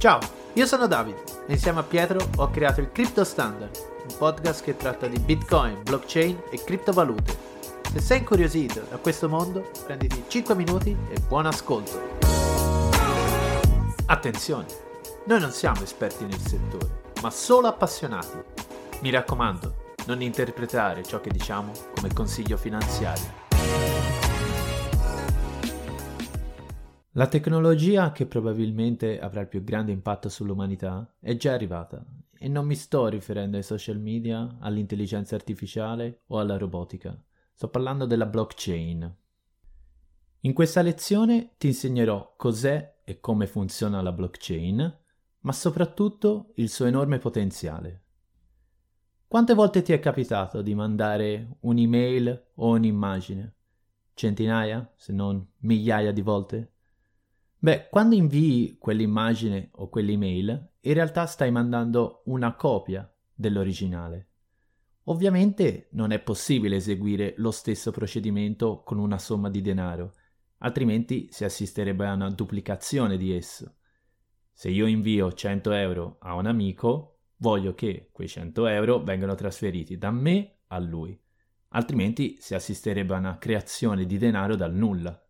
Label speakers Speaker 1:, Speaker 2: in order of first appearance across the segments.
Speaker 1: Ciao, io sono Davide e insieme a Pietro ho creato il Crypto Standard, un podcast che tratta di Bitcoin, blockchain e criptovalute. Se sei incuriosito da questo mondo, prenditi 5 minuti e buon ascolto. Attenzione, noi non siamo esperti nel settore, ma solo appassionati. Mi raccomando, non interpretare ciò che diciamo come consiglio finanziario. La tecnologia che probabilmente avrà il più grande impatto sull'umanità è già arrivata e non mi sto riferendo ai social media, all'intelligenza artificiale o alla robotica. Sto parlando della blockchain. In questa lezione ti insegnerò cos'è e come funziona la blockchain, ma soprattutto il suo enorme potenziale. Quante volte ti è capitato di mandare un'email o un'immagine? Centinaia, se non migliaia di volte? Beh, quando invii quell'immagine o quell'email, in realtà stai mandando una copia dell'originale. Ovviamente non è possibile eseguire lo stesso procedimento con una somma di denaro, altrimenti si assisterebbe a una duplicazione di esso. Se io invio 100 euro a un amico, voglio che quei 100 euro vengano trasferiti da me a lui, altrimenti si assisterebbe a una creazione di denaro dal nulla.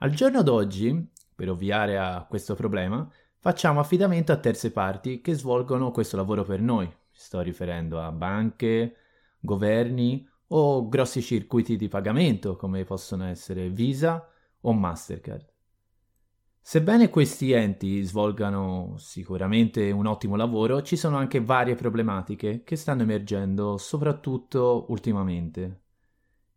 Speaker 1: Al giorno d'oggi, per ovviare a questo problema, facciamo affidamento a terze parti che svolgono questo lavoro per noi. Sto riferendo a banche, governi o grossi circuiti di pagamento come possono essere Visa o Mastercard. Sebbene questi enti svolgano sicuramente un ottimo lavoro, ci sono anche varie problematiche che stanno emergendo soprattutto ultimamente.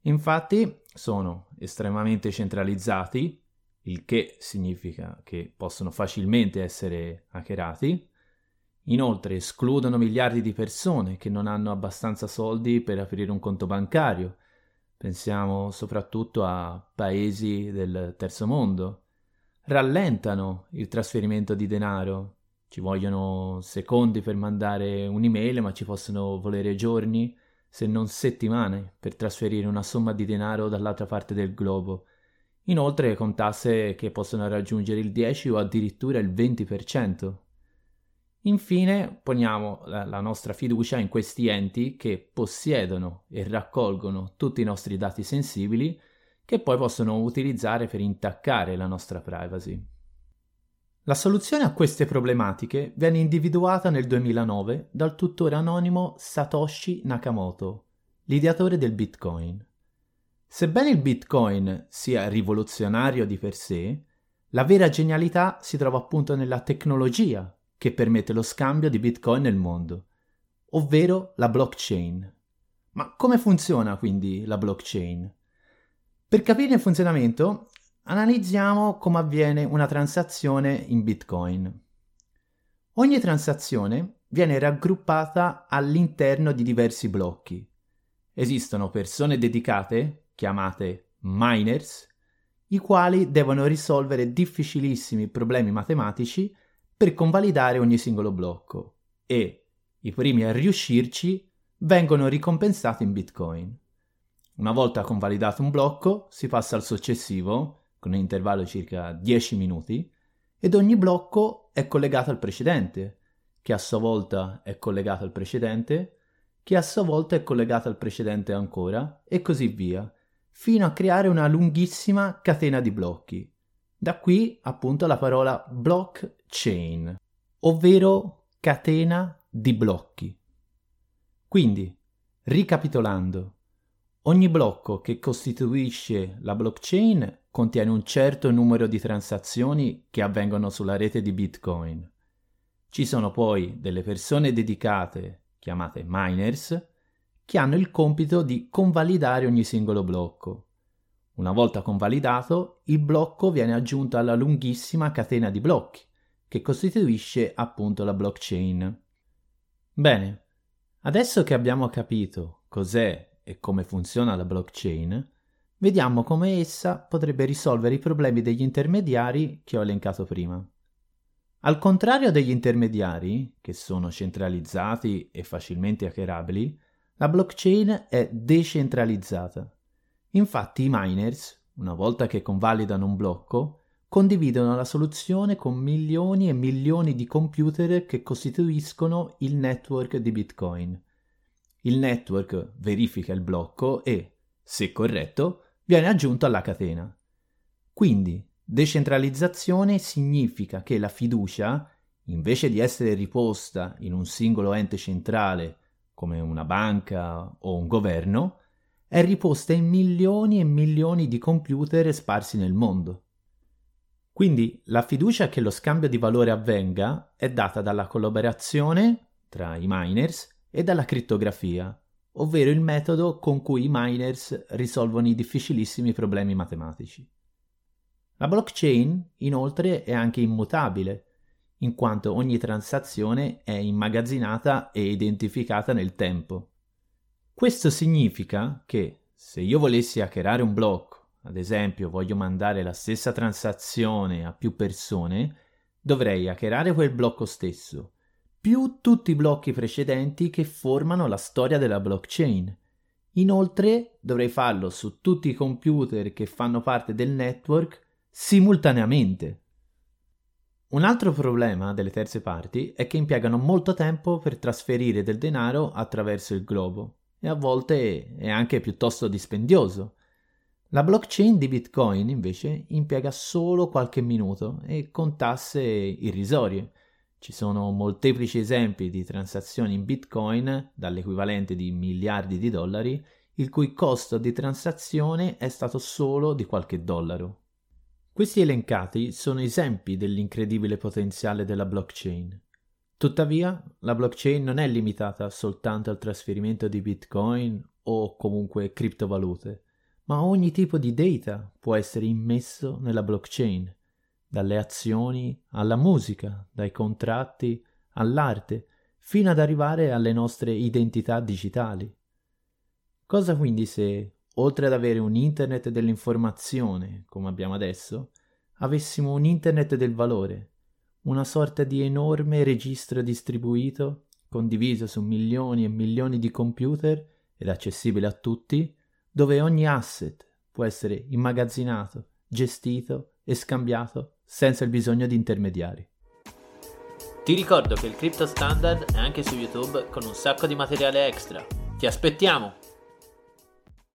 Speaker 1: Infatti sono estremamente centralizzati, il che significa che possono facilmente essere hackerati. Inoltre escludono miliardi di persone che non hanno abbastanza soldi per aprire un conto bancario. Pensiamo soprattutto a paesi del terzo mondo. Rallentano il trasferimento di denaro. Ci vogliono secondi per mandare un'email, ma ci possono volere giorni se non settimane, per trasferire una somma di denaro dall'altra parte del globo. Inoltre con tasse che possono raggiungere il 10 o addirittura il 20%. Infine poniamo la, nostra fiducia in questi enti che possiedono e raccolgono tutti i nostri dati sensibili che poi possono utilizzare per intaccare la nostra privacy. La soluzione a queste problematiche venne individuata nel 2009 dal tutore anonimo Satoshi Nakamoto, l'ideatore del Bitcoin. Sebbene il Bitcoin sia rivoluzionario di per sé, la vera genialità si trova appunto nella tecnologia che permette lo scambio di Bitcoin nel mondo, ovvero la blockchain. Ma come funziona quindi la blockchain? Per capire il funzionamento Analizziamo come avviene una transazione in Bitcoin. Ogni transazione viene raggruppata all'interno di diversi blocchi. Esistono persone dedicate, chiamate miners, i quali devono risolvere difficilissimi problemi matematici per convalidare ogni singolo blocco e i primi a riuscirci vengono ricompensati in Bitcoin. Una volta convalidato un blocco si passa al successivo con un intervallo di circa 10 minuti, ed ogni blocco è collegato al precedente, che a sua volta è collegato al precedente, che a sua volta è collegato al precedente ancora, e così via, fino a creare una lunghissima catena di blocchi. Da qui appunto la parola blockchain, ovvero catena di blocchi. Quindi, ricapitolando, ogni blocco che costituisce la blockchain contiene un certo numero di transazioni che avvengono sulla rete di Bitcoin. Ci sono poi delle persone dedicate, chiamate miners, che hanno il compito di convalidare ogni singolo blocco. Una volta convalidato, il blocco viene aggiunto alla lunghissima catena di blocchi, che costituisce appunto la blockchain. Bene, adesso che abbiamo capito cos'è e come funziona la blockchain, vediamo come essa potrebbe risolvere i problemi degli intermediari che ho elencato prima. Al contrario degli intermediari, che sono centralizzati e facilmente hackerabili, la blockchain è decentralizzata. Infatti i miners, una volta che convalidano un blocco, condividono la soluzione con milioni e milioni di computer che costituiscono il network di Bitcoin. Il network verifica il blocco e, se corretto, viene aggiunto alla catena. Quindi, decentralizzazione significa che la fiducia, invece di essere riposta in un singolo ente centrale, come una banca o un governo, è riposta in milioni e milioni di computer sparsi nel mondo. Quindi la fiducia che lo scambio di valore avvenga è data dalla collaborazione tra i miners e dalla crittografia, ovvero il metodo con cui i miners risolvono i difficilissimi problemi matematici. La blockchain, inoltre, è anche immutabile, in quanto ogni transazione è immagazzinata e identificata nel tempo. Questo significa che se io volessi hackerare un blocco ad esempio voglio mandare la stessa transazione a più persone, dovrei hackerare quel blocco stesso, più tutti i blocchi precedenti che formano la storia della blockchain. Inoltre dovrei farlo su tutti i computer che fanno parte del network simultaneamente. Un altro problema delle terze parti è che impiegano molto tempo per trasferire del denaro attraverso il globo e a volte è anche piuttosto dispendioso. La blockchain di Bitcoin invece impiega solo qualche minuto e con tasse irrisorie. Ci sono molteplici esempi di transazioni in Bitcoin dall'equivalente di miliardi di dollari, il cui costo di transazione è stato solo di qualche dollaro. Questi elencati sono esempi dell'incredibile potenziale della blockchain. Tuttavia, la blockchain non è limitata soltanto al trasferimento di Bitcoin o comunque criptovalute ma ogni tipo di data può essere immesso nella blockchain, dalle azioni alla musica, dai contratti all'arte, fino ad arrivare alle nostre identità digitali. Cosa quindi se, oltre ad avere un internet dell'informazione, come abbiamo adesso, avessimo un internet del valore, una sorta di enorme registro distribuito, condiviso su milioni e milioni di computer ed accessibile a tutti, dove ogni asset può essere immagazzinato, gestito e scambiato senza il bisogno di intermediari.
Speaker 2: Ti ricordo che il Crypto Standard è anche su YouTube con un sacco di materiale extra. Ti aspettiamo!